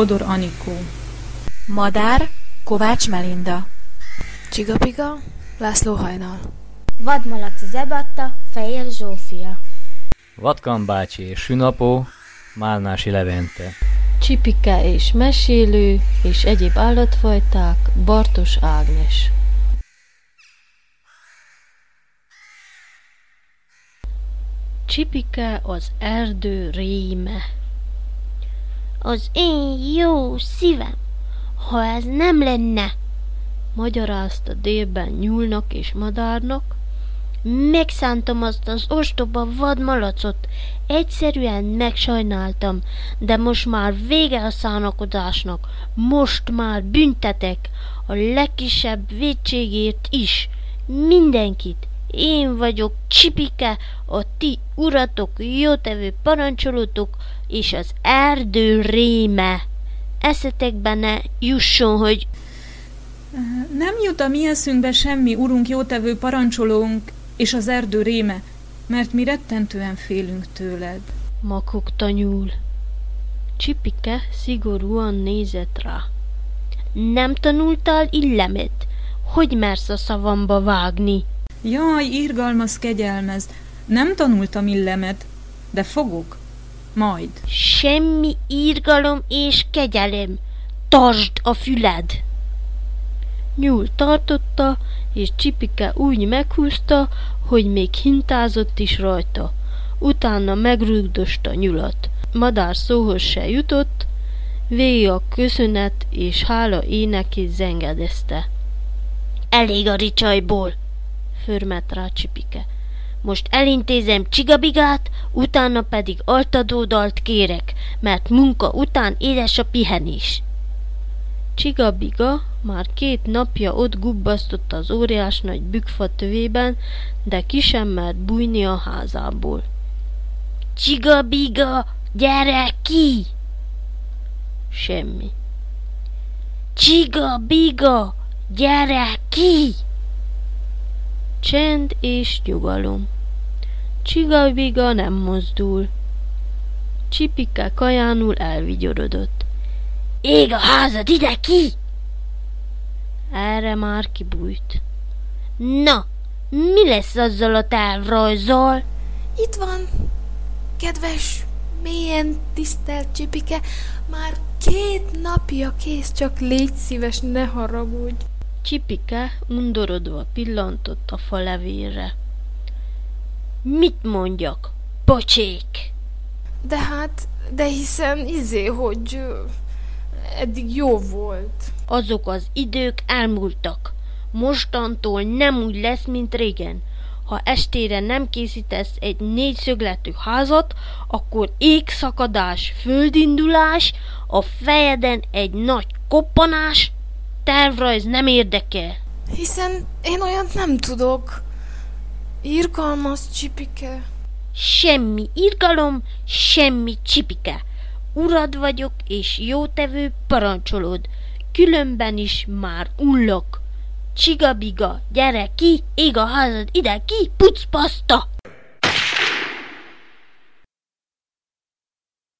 Bodor Anikó. Madár, Kovács Melinda. Csigapiga, László Hajnal. Vadmalac Zebatta, Fejér Zsófia. Vatkan bácsi és Sünapó, Málnási Levente. Csipike és mesélő és egyéb állatfajták, Bartos Ágnes. Csipike az erdő réme. Az én jó szívem, ha ez nem lenne, magyarázta délben nyúlnak és madárnak, Megszántam azt az ostoba vadmalacot, egyszerűen megsajnáltam, de most már vége a szánakodásnak, most már büntetek, a legkisebb vétségért is, mindenkit. Én vagyok Csipike, a ti uratok, jótevő parancsolótok, és az erdő réme. Eszetekbe ne jusson, hogy Nem jut a mi eszünkbe semmi, urunk jótevő parancsolónk, és az erdő réme, mert mi rettentően félünk tőled. Makogta nyúl. Csipike szigorúan nézett rá. Nem tanultál illemet? Hogy mersz a szavamba vágni? Jaj, irgalmaz kegyelmez, nem tanultam illemet, de fogok. Majd. Semmi írgalom és kegyelem. Tartsd a füled! Nyúl tartotta, és Csipike úgy meghúzta, hogy még hintázott is rajta. Utána megrugdosta nyulat. Madár szóhoz se jutott, végig a köszönet és hála énekét zengedezte. Elég a ricsajból, förmet rá Csipike. Most elintézem csigabigát, utána pedig altadódalt kérek, mert munka után édes a pihenés. Csigabiga már két napja ott gubbasztott az óriás nagy bükfa tövében, de ki sem mert bújni a házából. Csigabiga, gyere ki! Semmi. Csigabiga, gyere ki! Csend és nyugalom. Csigabiga nem mozdul. Csipike kajánul elvigyorodott. Ég a házad, ide ki! Erre már kibújt. Na, mi lesz azzal a tervrajzzal? Itt van, kedves, mélyen tisztelt Csipike, már két napja kész, csak légy szíves, ne haragudj. Csipike undorodva pillantott a falevére. Mit mondjak, pocsék? De hát, de hiszen izé, hogy eddig jó volt. Azok az idők elmúltak. Mostantól nem úgy lesz, mint régen. Ha estére nem készítesz egy négyszögletű házat, akkor égszakadás, földindulás, a fejeden egy nagy koppanás, tervrajz nem érdekel. Hiszen én olyat nem tudok. Irgalmaz, Csipike. Semmi irgalom, semmi csipike. Urad vagyok, és jótevő parancsolod. Különben is már ullok. Csigabiga, gyere ki, ég a házad, ide ki, pucpaszta!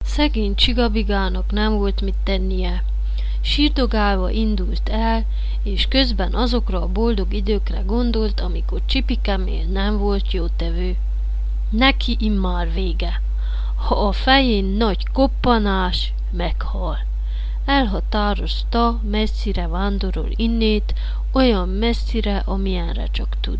Szegény csigabigának nem volt mit tennie. Sírdogálva indult el, és közben azokra a boldog időkre gondolt, amikor Csipike még nem volt jótevő. Neki immár vége. Ha a fején nagy koppanás, meghal. Elhatározta, messzire vándorol innét, olyan messzire, amilyenre csak tud.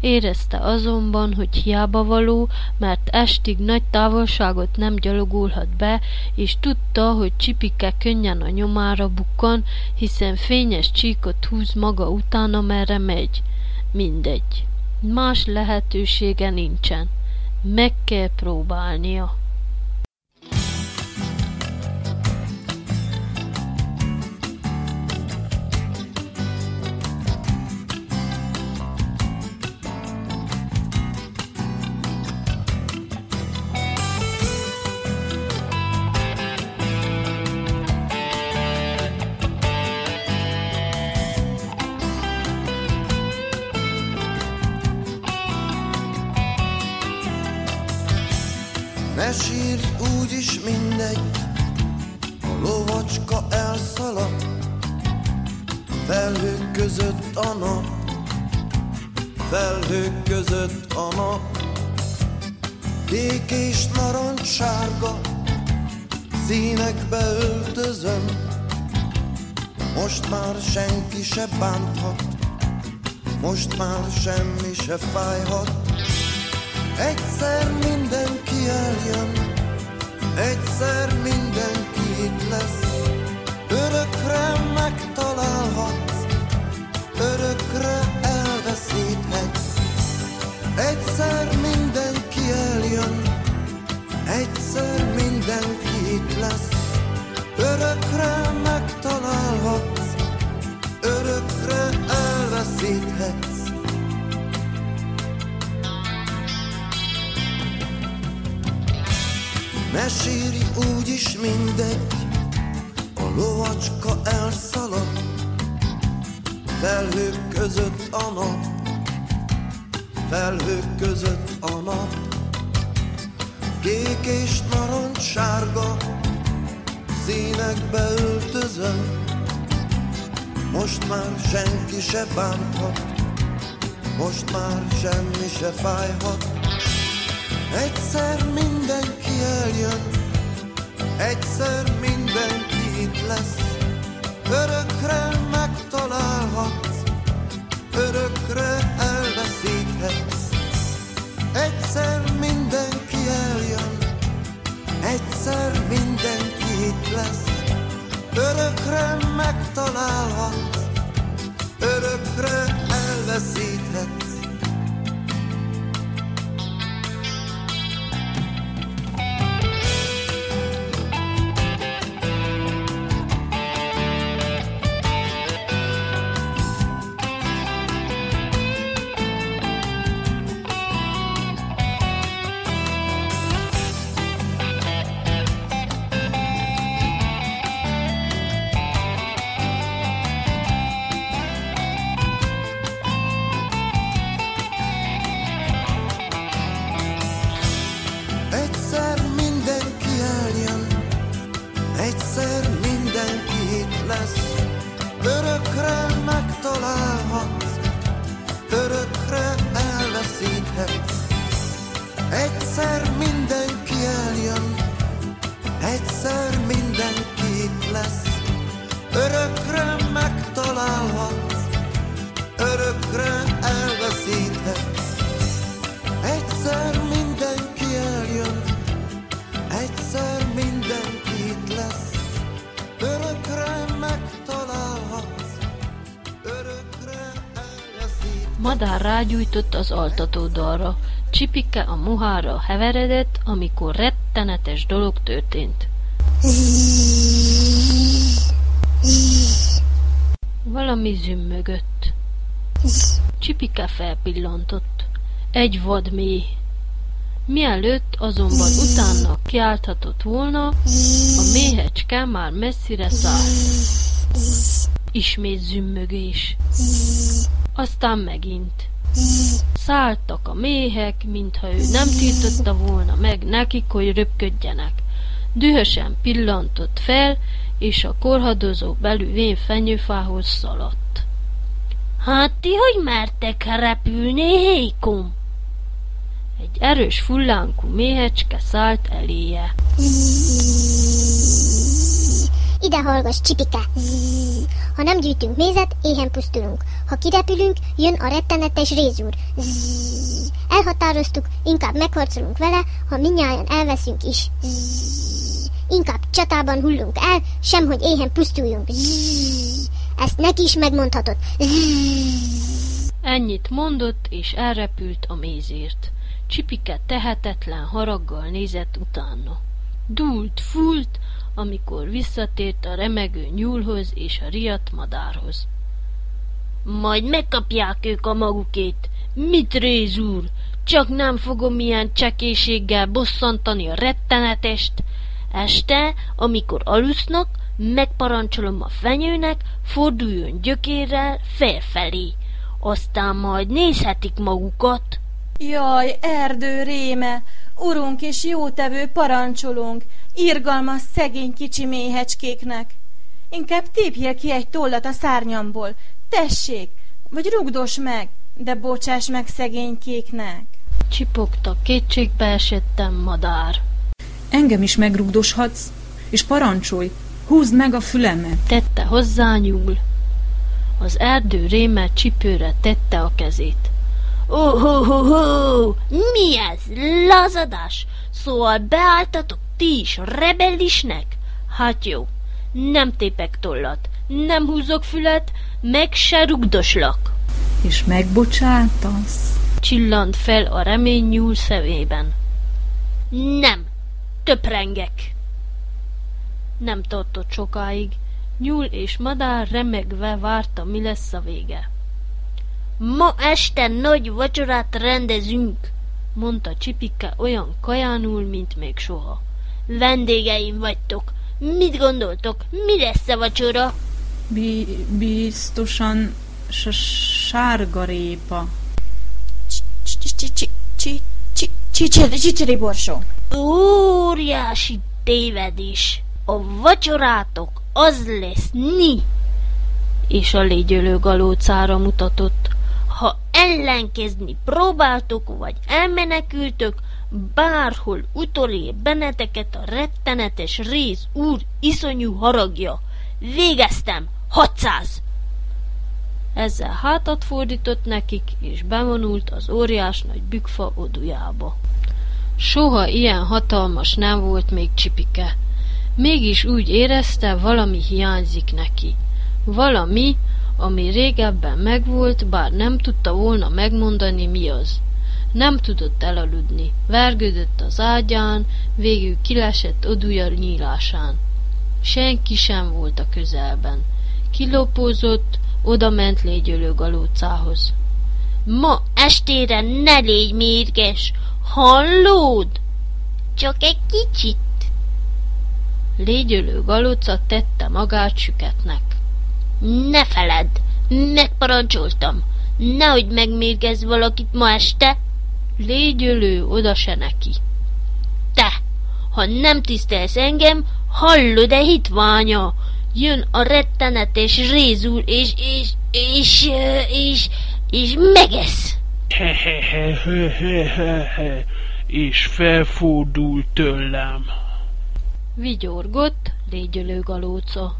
Érezte azonban, hogy hiába való, mert estig nagy távolságot nem gyalogolhat be, és tudta, hogy Csipike könnyen a nyomára bukkan, hiszen fényes csíkot húz maga utána, merre megy. Mindegy. Más lehetősége nincsen. Meg kell próbálnia. Ne sírj, úgyis mindegy, a lovacska elszalad, felhők között a nap, felhők között a nap, kék és narancssárga, színekbe öltözöm, most már senki se bánthat, most már semmi se fájhat. Egyszer mindenki eljön, egyszer mindenki itt lesz, örökre megtalálhatsz, örökre elveszíthetsz. Egyszer mindenki eljön, egyszer mindenki itt lesz, örökre megtalálhatsz, örökre elveszíthetsz. Ne sírj, úgyis mindegy, a lovacska elszalad, felhők között a nap, felhők között a nap, kék és narancssárga, színekbe öltözöm, most már senki se bánthat, most már semmi se fájhat. Egyszer mindenki eljön, egyszer mindenki itt lesz, örökre megtalálhatsz, örökre elveszíthetsz. Egyszer mindenki eljön, egyszer mindenki itt lesz, örökre megtalálhatsz, örökre elveszíthetsz. Rágyújtott az altató dalra, Csipike a mohára heveredett, amikor rettenetes dolog történt. Valami zümmögött. Csipike felpillantott. Egy vad méh. Mielőtt azonban utána kiálthatott volna, a méhecske már messzire szállt. Ismét zümmögés. Aztán megint. Szálltak a méhek, mintha ő nem tiltotta volna meg nekik, hogy röpködjenek. Dühösen pillantott fel, és a korhadozó belül vén fenyőfához szaladt. Hát ti hogy mertek repülni, hékom? Egy erős fullánkú méhecske szállt eléje. Ide hallgass, csipike! Zzz. Ha nem gyűjtünk mézet, éhen pusztulunk. Ha kirepülünk, jön a rettenetes rézúr. Zzz. Elhatároztuk, inkább megharcolunk vele, ha minnyáján elveszünk is. Zzz. Inkább csatában hullunk el, sem hogy éhen pusztuljunk. Zzz. Ezt neki is megmondhatod. Zzz. Ennyit mondott, és elrepült a mézért. Csipike tehetetlen haraggal nézett utána. Dúlt, fúlt, amikor visszatért a remegő nyúlhoz és a riadt madárhoz. Majd megkapják ők a magukét. Mit réz úr? Csak nem fogom ilyen csekéséggel bosszantani a rettenetest. Este, amikor alusznak, megparancsolom a fenyőnek, forduljon gyökérrel felfelé. Aztán majd nézhetik magukat. Jaj, erdő réme, urunk és jótevő parancsolunk, irgalmas szegény kicsi méhecskéknek. Inkább tépjél ki egy tollat a szárnyamból, tessék, vagy rugdos meg, de bocsáss meg szegénykéknek. Csipogta, kétségbe esettem madár. Engem is megrugdoshatsz, és parancsolj, húzd meg a fülemet. Tette hozzá nyúl. Az erdő réme csipőre tette a kezét. Ó, mi ez? Lazadás? Szóval beálltatok ti is rebellisnek? Hát jó, nem tépek tollat, nem húzok fület, meg se rugdoslak. És megbocsátasz? Csillant fel a remény nyúl szemében. Nem, töprengek. Nem tartott sokáig, nyúl és madár remegve várta, mi lesz a vége. Ma este nagy vacsorát rendezünk, mondta Csipike olyan kajánul, mint még soha. Vendégeim vagytok. Mit gondoltok, mi lesz a vacsora? Bi- biztosan sárgarépa. Csicseri borsó. Óriási tévedés. A vacsorátok az lesz ni. És a légyölő galócára mutatott. Ellenkezni próbáltok, vagy elmenekültök, bárhol utolér benneteket a rettenetes rész úr iszonyú haragja. Végeztem! 600! Ezzel hátat fordított nekik, és bevonult az óriás nagy bükfa odujába. Soha ilyen hatalmas nem volt még Csipike. Mégis úgy érezte, valami hiányzik neki. Valami, ami régebben megvolt, bár nem tudta volna megmondani, mi az. Nem tudott elaludni, vergődött az ágyán, végül kilesett odúja nyílásán. Senki sem volt a közelben. Kilopózott, oda ment légyölő galócához. Ma estére ne légy mérges, hallód? Csak egy kicsit. Légyölő galóca tette magát süketnek. Ne feledd, megparancsoltam, nehogy megmérgezz valakit ma este. Légyölő oda se neki. Te, ha nem tisztelsz engem, hallod-e hitványa? Jön a rettenetes rézúr, és, és, és, és, és megesz. és felfordul tőlem. Vigyorgott légyölő galóca.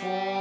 for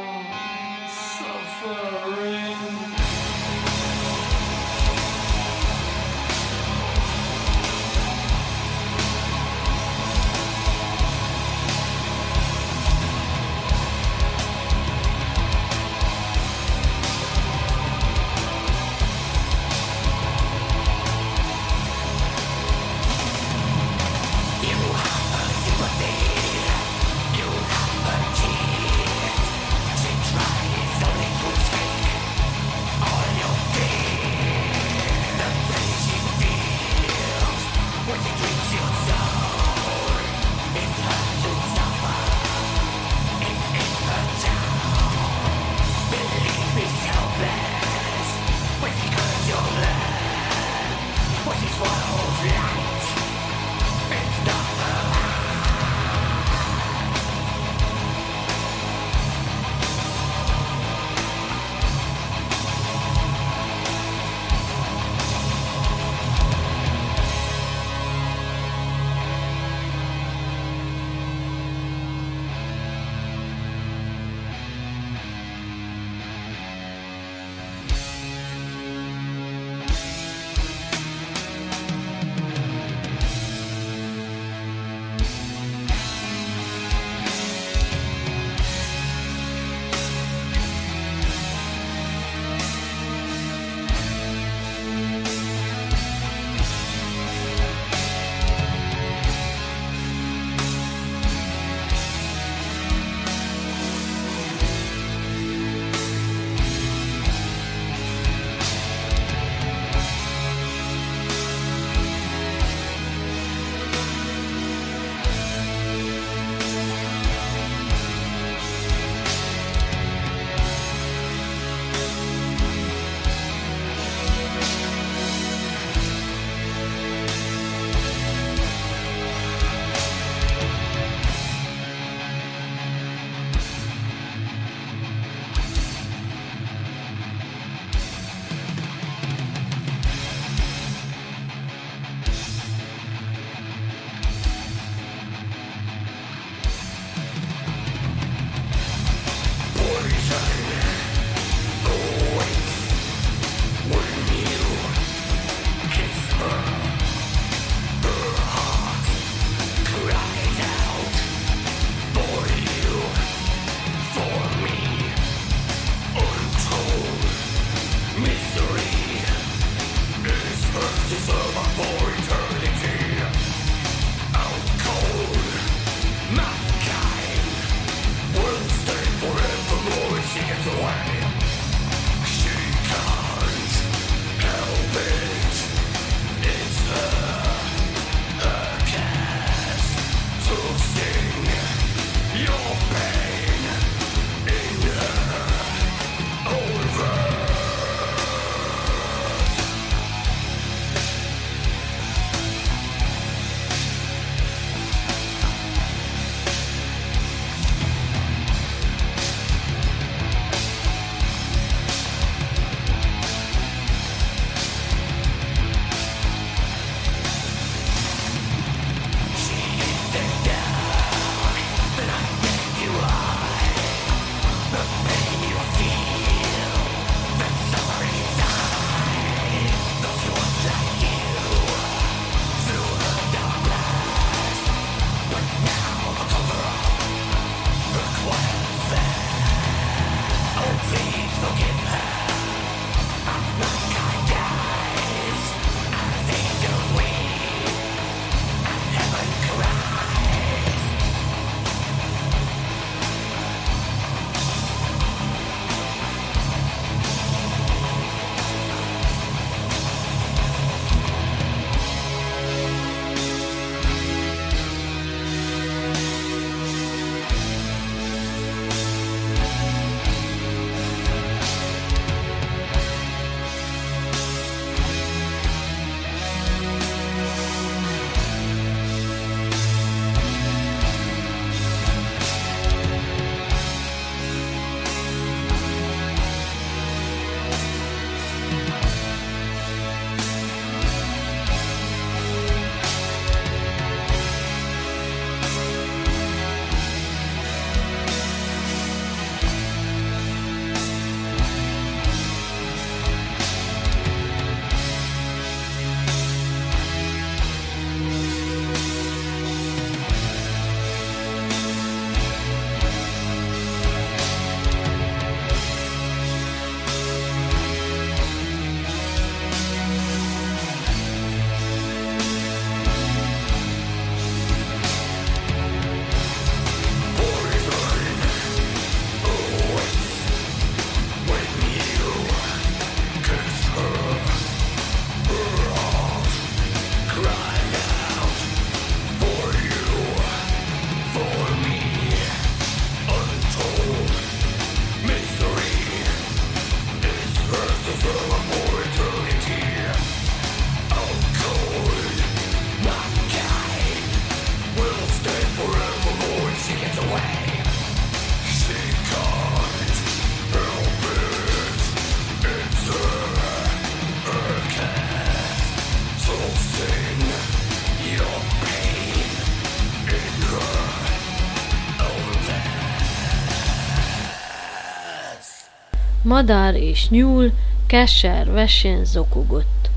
Madár és nyúl keser vesen zokogott.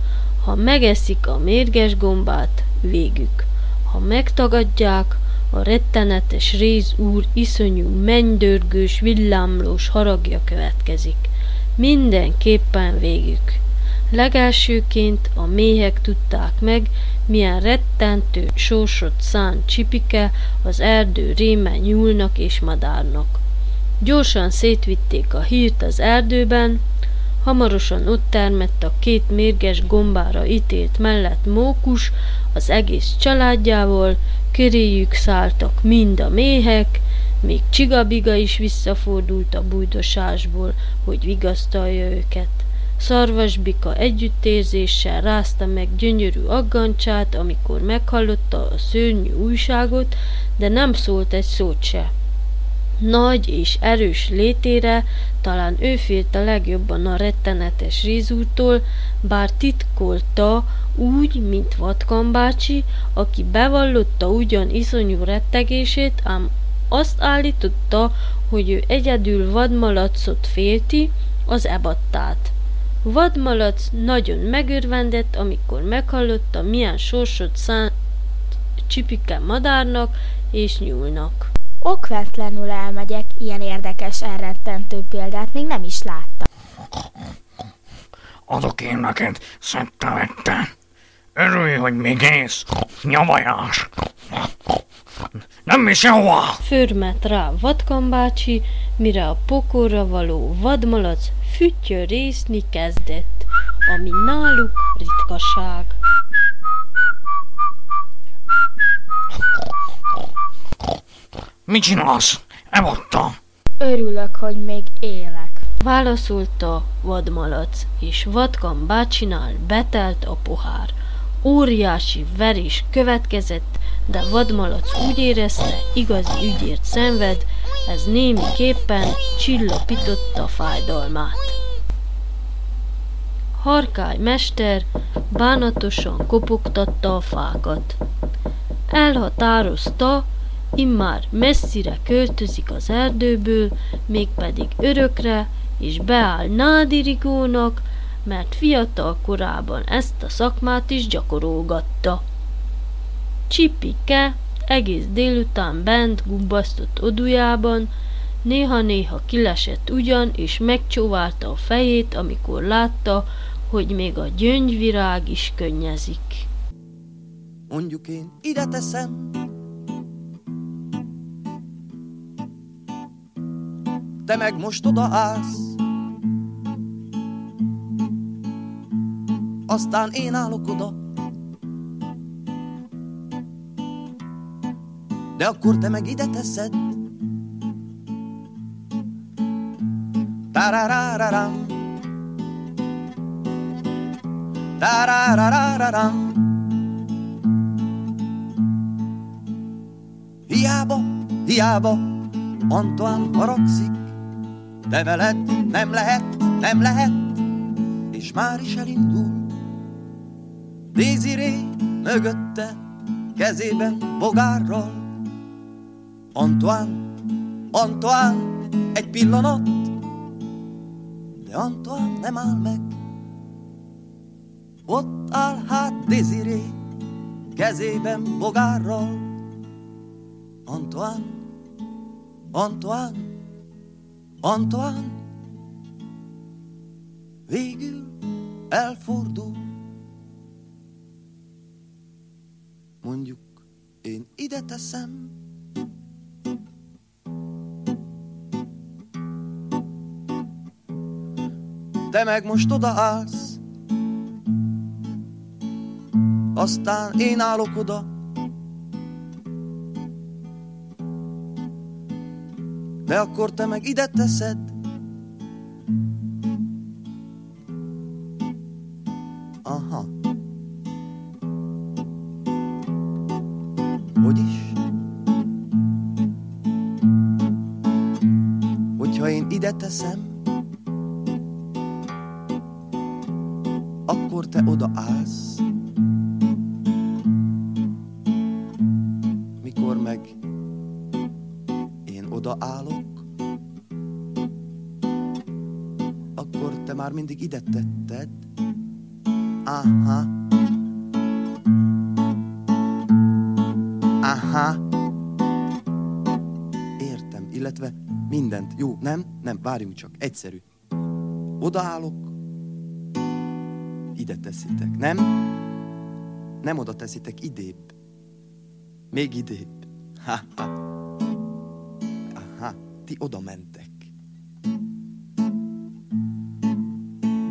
Ha megeszik a mérges gombát, végük. Ha megtagadják, a rettenetes réz úr iszonyú mennydörgős, villámlós haragja következik. Mindenképpen végük. Legelsőként a méhek tudták meg, milyen rettentő sorsot szán csipike az erdő réme nyúlnak és madárnak. Gyorsan szétvitték a hírt az erdőben, hamarosan ott termett a két mérges gombára ítélt mellett mókus az egész családjával, köréjük szálltak mind a méhek, még Csigabiga is visszafordult a bújdosásból, hogy vigasztalja őket. Szarvasbika együttérzéssel rázta meg gyönyörű aggancsát, amikor meghallotta a szörnyű újságot, de nem szólt egy szót se. Nagy és erős létére talán ő félt a legjobban a rettenetes rézúrtól, bár titkolta úgy, mint Vatkan bácsi, aki bevallotta ugyan iszonyú rettegését, ám azt állította, hogy ő egyedül vadmalacot félti, az ebattát. Vadmalac nagyon megörvendett, amikor meghallotta, milyen sorsot szánt csipike madárnak és nyúlnak. Okvetlenül elmegyek, ilyen érdekes, elrettentő példát még nem is láttam. Adok én neked szettevetten. Örülj, hogy még ész, nyavajás. Nem is jóvá! Förmet rá Vatkan bácsi, mire a pokorra való vadmalac füttyő részni kezdett, ami náluk ritkaság. Mit csinálsz? Evattam. Örülök, hogy még élek. Válaszolta vadmalac, és Vatkan bácsinál betelt a pohár. Óriási verés következett, de vadmalac úgy érezte, igazi ügyért szenved, ez némiképpen csillapította fájdalmát. Harkály mester bánatosan kopogtatta a fákat. Elhatározta, immár messzire költözik az erdőből, mégpedig örökre, és beáll Nádirigónak, mert fiatal korában ezt a szakmát is gyakorolgatta. Csipike egész délután bent gubbasztott odujában, néha-néha kilesett ugyan, és megcsóválta a fejét, amikor látta, hogy még a gyöngyvirág is könnyezik. Mondjuk én ide teszem, te meg most odaállsz. Aztán én állok oda, de akkor te meg ide teszed. Tararararam. Tararararam. Hiába, hiába, Antoine haragszik, de veled nem lehet, nem lehet, és már is elindul. Déziré mögötte, kezében bogárral, Antoine, Antoine, egy pillanat, de Antoine nem áll meg. Ott áll hát Desiré, kezében bogárral. Antoine, Antoine, Antoine, végül elfordul. Mondjuk én ide teszem, te meg most odaállsz, aztán én állok oda. De akkor te meg ide teszed, Aha. Hogy is? Hogyha én ide teszem, akkor te odaállsz. Mikor már mindig ide tetted. Aha. Aha. Értem, illetve mindent. Jó, nem? Nem, várjunk csak. Egyszerű. Odaállok, ide teszitek, nem? Nem oda teszitek, idébb. Még idébb. Ha, ha. Aha, ti oda mentek.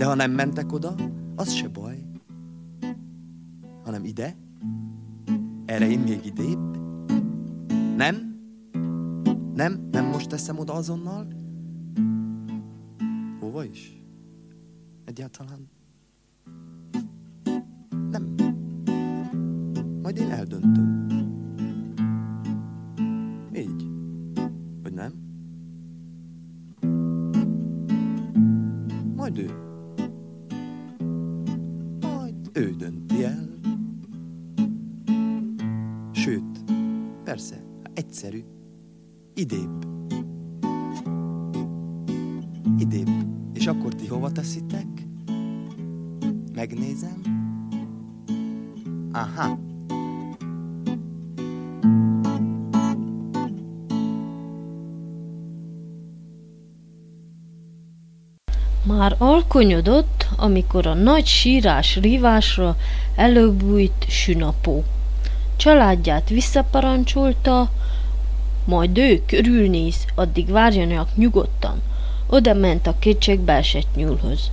De ha nem mentek oda, az se baj. Hanem ide, erre én még idébb. Nem? Nem? Nem most teszem oda azonnal? Hova is? Egyáltalán? Nem. Majd én eldöntöm. Már alkonyodott, amikor a nagy sírás rívásra előbújt sünapó. Családját visszaparancsolta, majd ő körülnéz, addig várjanak nyugodtan. Oda ment a kétségbe esett nyúlhoz.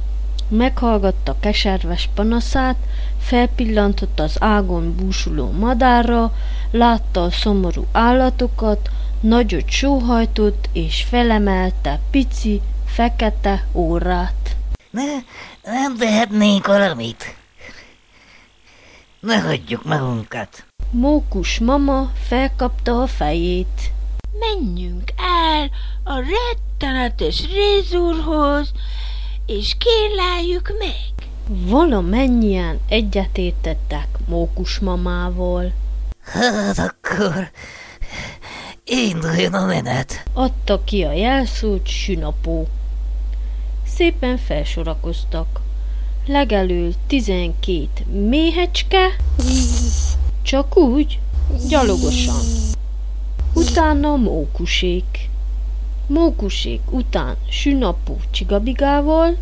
Meghallgatta keserves panaszát, felpillantott az ágon búsuló madárra, látta a szomorú állatokat, nagyot sóhajtott és felemelte pici, fekete órát. Ne, nem tehetnénk valamit. Ne hagyjuk magunkat. Mókus mama felkapta a fejét. Menjünk el a rettenetes rézúrhoz, és kérleljük meg. Valamennyien egyetértettek Mókus mamával. Hát akkor induljon a menet. Adta ki a jelszót sünapó. Szépen felsorakoztak. Legelől tizenkét méhecske, csak úgy, gyalogosan. Utána mókusék. Mókusék után sünapó csigabigával,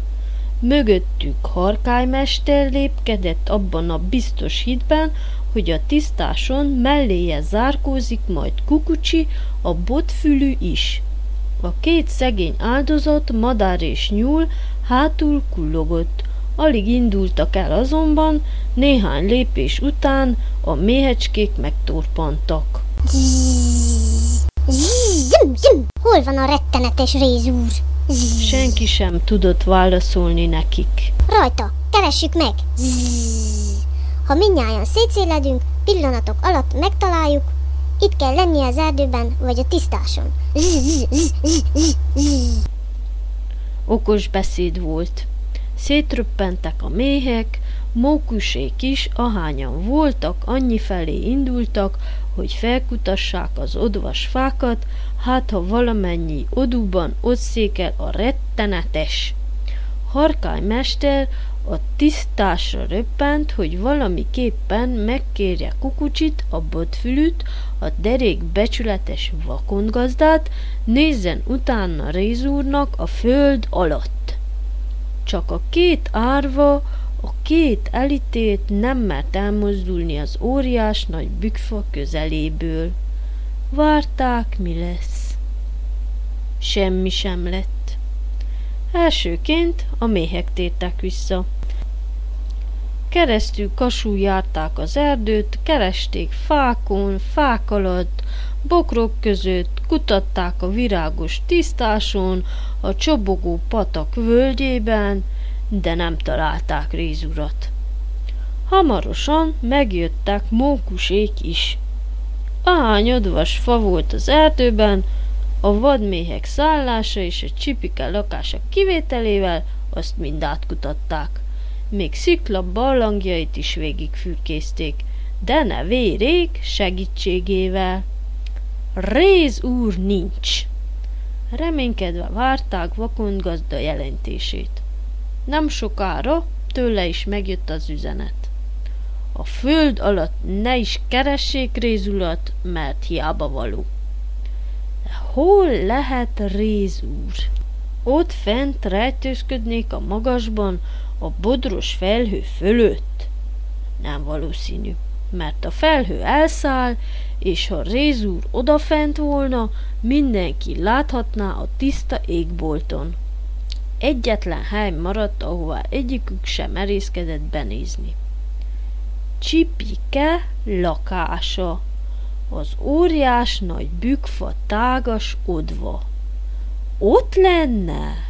mögöttük harkálymester lépkedett abban a biztos hitben, hogy a tisztáson melléje zárkózik majd kukucsi, a botfülű is. A két szegény áldozat, madár és nyúl hátul kullogott. Alig indultak el azonban, néhány lépés után a méhecskék megtorpantak. Zim, zim! Hol van a rettenetes rézúr? Senki sem tudott válaszolni nekik. Rajta, keressük meg! Ha minnyáján szétszéledünk, pillanatok alatt megtaláljuk, itt kell lennie az erdőben, vagy a tisztáson. Okos beszéd volt. Szétröppentek a méhek, mókusék is, ahányan voltak, annyi felé indultak, hogy felkutassák az odvas fákat, hát ha valamennyi odúban ott székel a rettenetes. Harkálymester a tisztásra röppent, hogy valamiképpen megkérje Kukucsit, a botfülűt, a derék becsületes vakondgazdát, nézzen utána Rézúrnak a föld alatt. Csak a két árva, a két elítélt nem mert elmozdulni az óriás nagy bükfa közeléből. Várták, mi lesz. Semmi sem lett. Elsőként a méhek tértek vissza. Keresztül kasú járták az erdőt, keresték fákon, fák alatt, bokrok között, kutatták a virágos tisztáson, a csobogó patak völgyében, de nem találták rézurat. Hamarosan megjöttek mókusék is. Ahány odvas fa volt az erdőben, a vadméhek szállása és a csipike lakása kivételével azt mind átkutatták. Még szikla barlangjait is végigfürkészték, de ne vérék segítségével. Réz úr nincs! Reménykedve várták vakond gazda jelentését. Nem sokára tőle is megjött az üzenet. A föld alatt ne is keressék rézulat, mert hiába való. De hol lehet rézúr? Ott fent rejtőzködnék a magasban, a bodros felhő fölött? Nem valószínű, mert a felhő elszáll, és ha Rézúr odafent volna, mindenki láthatná a tiszta égbolton. Egyetlen hely maradt, ahová egyikük sem merészkedett benézni. Csipike lakása. Az óriás nagy bükfa tágas odva. Ott lenne?